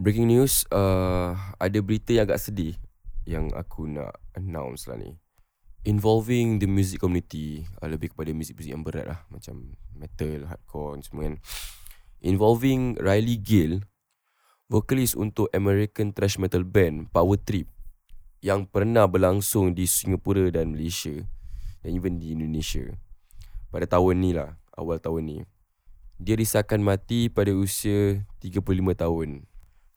Breaking news, uh, ada berita yang agak sedih yang aku nak announce lah ni. Involving the music community, uh, lebih kepada muzik-muzik yang berat lah. Macam metal, hardcore semua kan. Involving Riley Gill, vokalis untuk American thrash metal band Power Trip yang pernah berlangsung di Singapura dan Malaysia dan even di Indonesia pada tahun ni lah, awal tahun ni. Dia disahkan mati pada usia 35 tahun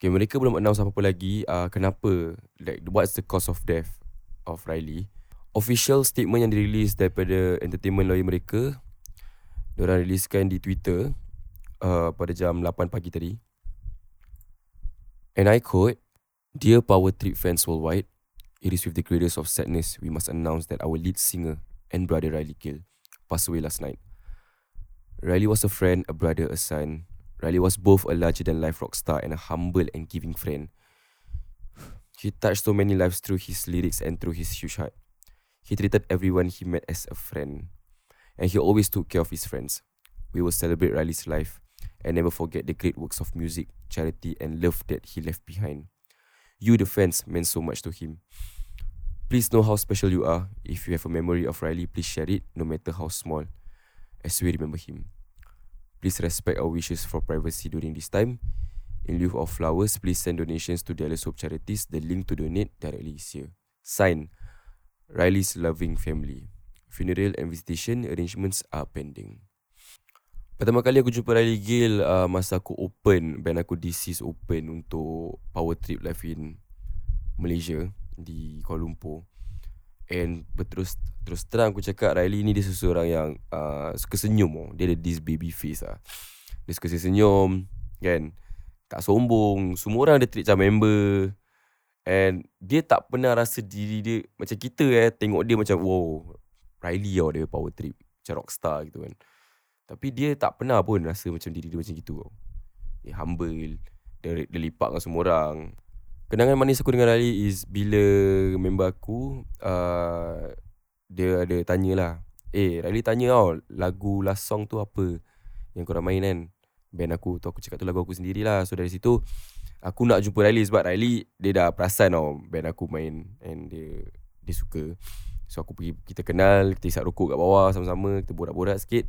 Okay, mereka belum announce apa-apa lagi uh, Kenapa Like, what's the cause of death Of Riley? Official statement yang dirilis Daripada entertainment lawyer mereka Diorang riliskan di Twitter uh, Pada jam 8 pagi tadi. And I quote Dear Power Trip fans worldwide It is with the greatest of sadness We must announce that our lead singer And brother Riley Gill Passed away last night. Riley was a friend, a brother, a son Riley was both a larger-than-life rock star and a humble and giving friend. He touched so many lives through his lyrics and through his huge heart. He treated everyone he met as a friend. And he always took care of his friends. We will celebrate Riley's life and never forget the great works of music, charity, and love that he left behind. You, the fans, meant so much to him. Please know how special you are. If you have a memory of Riley, please share it, no matter how small, as we remember him. Please respect our wishes for privacy during this time. In lieu of flowers, please send donations to Dallas Hope Charities. The link to donate directly is here. Sign, Riley's loving family. Funeral and visitation arrangements are pending. Pertama kali aku jumpa Riley Gill uh, masa aku open, band aku DC's open untuk Power Trip Live in Malaysia di Kuala Lumpur. And berterus terus terang aku cakap Riley ni dia seseorang yang uh, suka senyum oh. Dia ada this baby face lah. Dia suka senyum kan? Tak sombong. Semua orang dia treat macam member. And dia tak pernah rasa diri dia Macam kita eh Tengok dia macam Wow Riley tau dia power trip. Macam rockstar gitu kan. Tapi dia tak pernah pun rasa macam diri dia macam gitu Dia humble Dia, dia lipat dengan semua orang Kenangan manis aku dengan Riley is bila member aku uh, dia ada tanya lah. Eh, Riley tanya tau lagu last song tu apa yang korang main kan. Band aku tu aku cakap tu lagu aku sendirilah. So dari situ aku nak jumpa Riley sebab Riley dia dah perasan tau band aku main and dia dia suka. So aku pergi kita kenal, kita isap rokok kat bawah sama-sama, kita borak-borak sikit.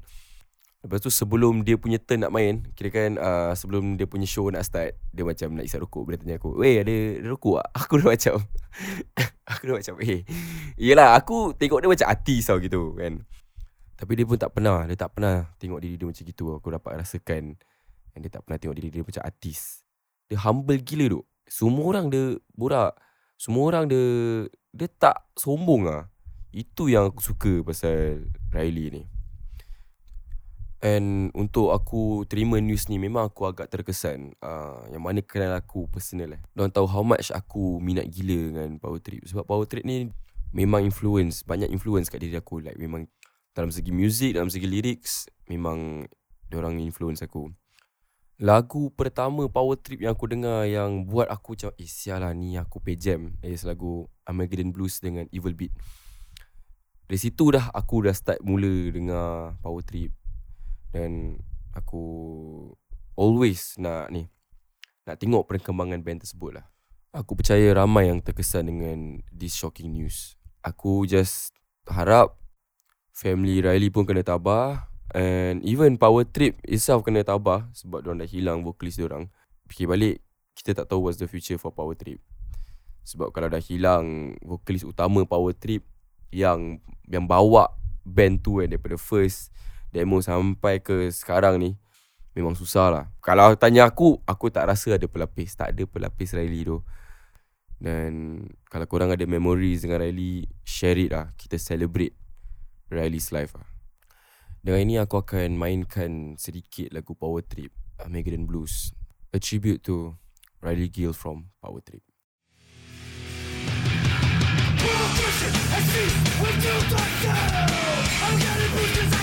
Lepas tu sebelum dia punya turn nak main Kira kan uh, sebelum dia punya show nak start Dia macam nak isap rokok. Dia tanya aku Weh ada, ada rokok tak? Aku dah macam Aku dah macam Eh Yelah aku tengok dia macam artis tau gitu kan. Tapi dia pun tak pernah Dia tak pernah tengok diri dia macam gitu. Aku dapat rasakan Dan dia tak pernah tengok diri dia macam artis. Dia humble gila tu Semua orang dia borak. Semua orang dia Dia tak sombong lah Itu yang aku suka pasal Riley ni And untuk aku terima news ni memang aku agak terkesan. Uh, Yang mana kenal aku personal eh. Diorang tahu how much aku minat gila dengan Power Trip. Sebab Power Trip ni memang influence Banyak influence kat diri aku. Like memang dalam segi music, dalam segi lyrics Memang diorang influence aku. Lagu pertama Power Trip yang aku dengar Yang buat aku macam Eh sial lah ni aku pay jam. Is lagu Armageddon Blues dengan Evil Beat. Dari situ dah aku dah start mula dengar Power Trip dan aku always nak ni nak tengok perkembangan band tersebut lah. Aku percaya ramai yang terkesan dengan this shocking news. Aku just harap family Riley pun kena tabah and even Power Trip itself kena tabah sebab diorang dah hilang vokalis diorang. Fikir balik, kita tak tahu what's the future for Power Trip. Sebab kalau dah hilang vokalis utama Power Trip yang yang bawa band tu kan daripada first demo sampai ke sekarang ni Memang susah lah. Kalau tanya aku Aku tak rasa ada pelapis. Tak ada pelapis Riley tu. Dan Kalau korang ada memories dengan Riley Share it lah. Kita celebrate Riley's life lah. Dengan ini aku akan mainkan Sedikit lagu Power Trip Megadon Blues. A tribute to Riley Gill from Power Trip. I'm getting have the choice To shake the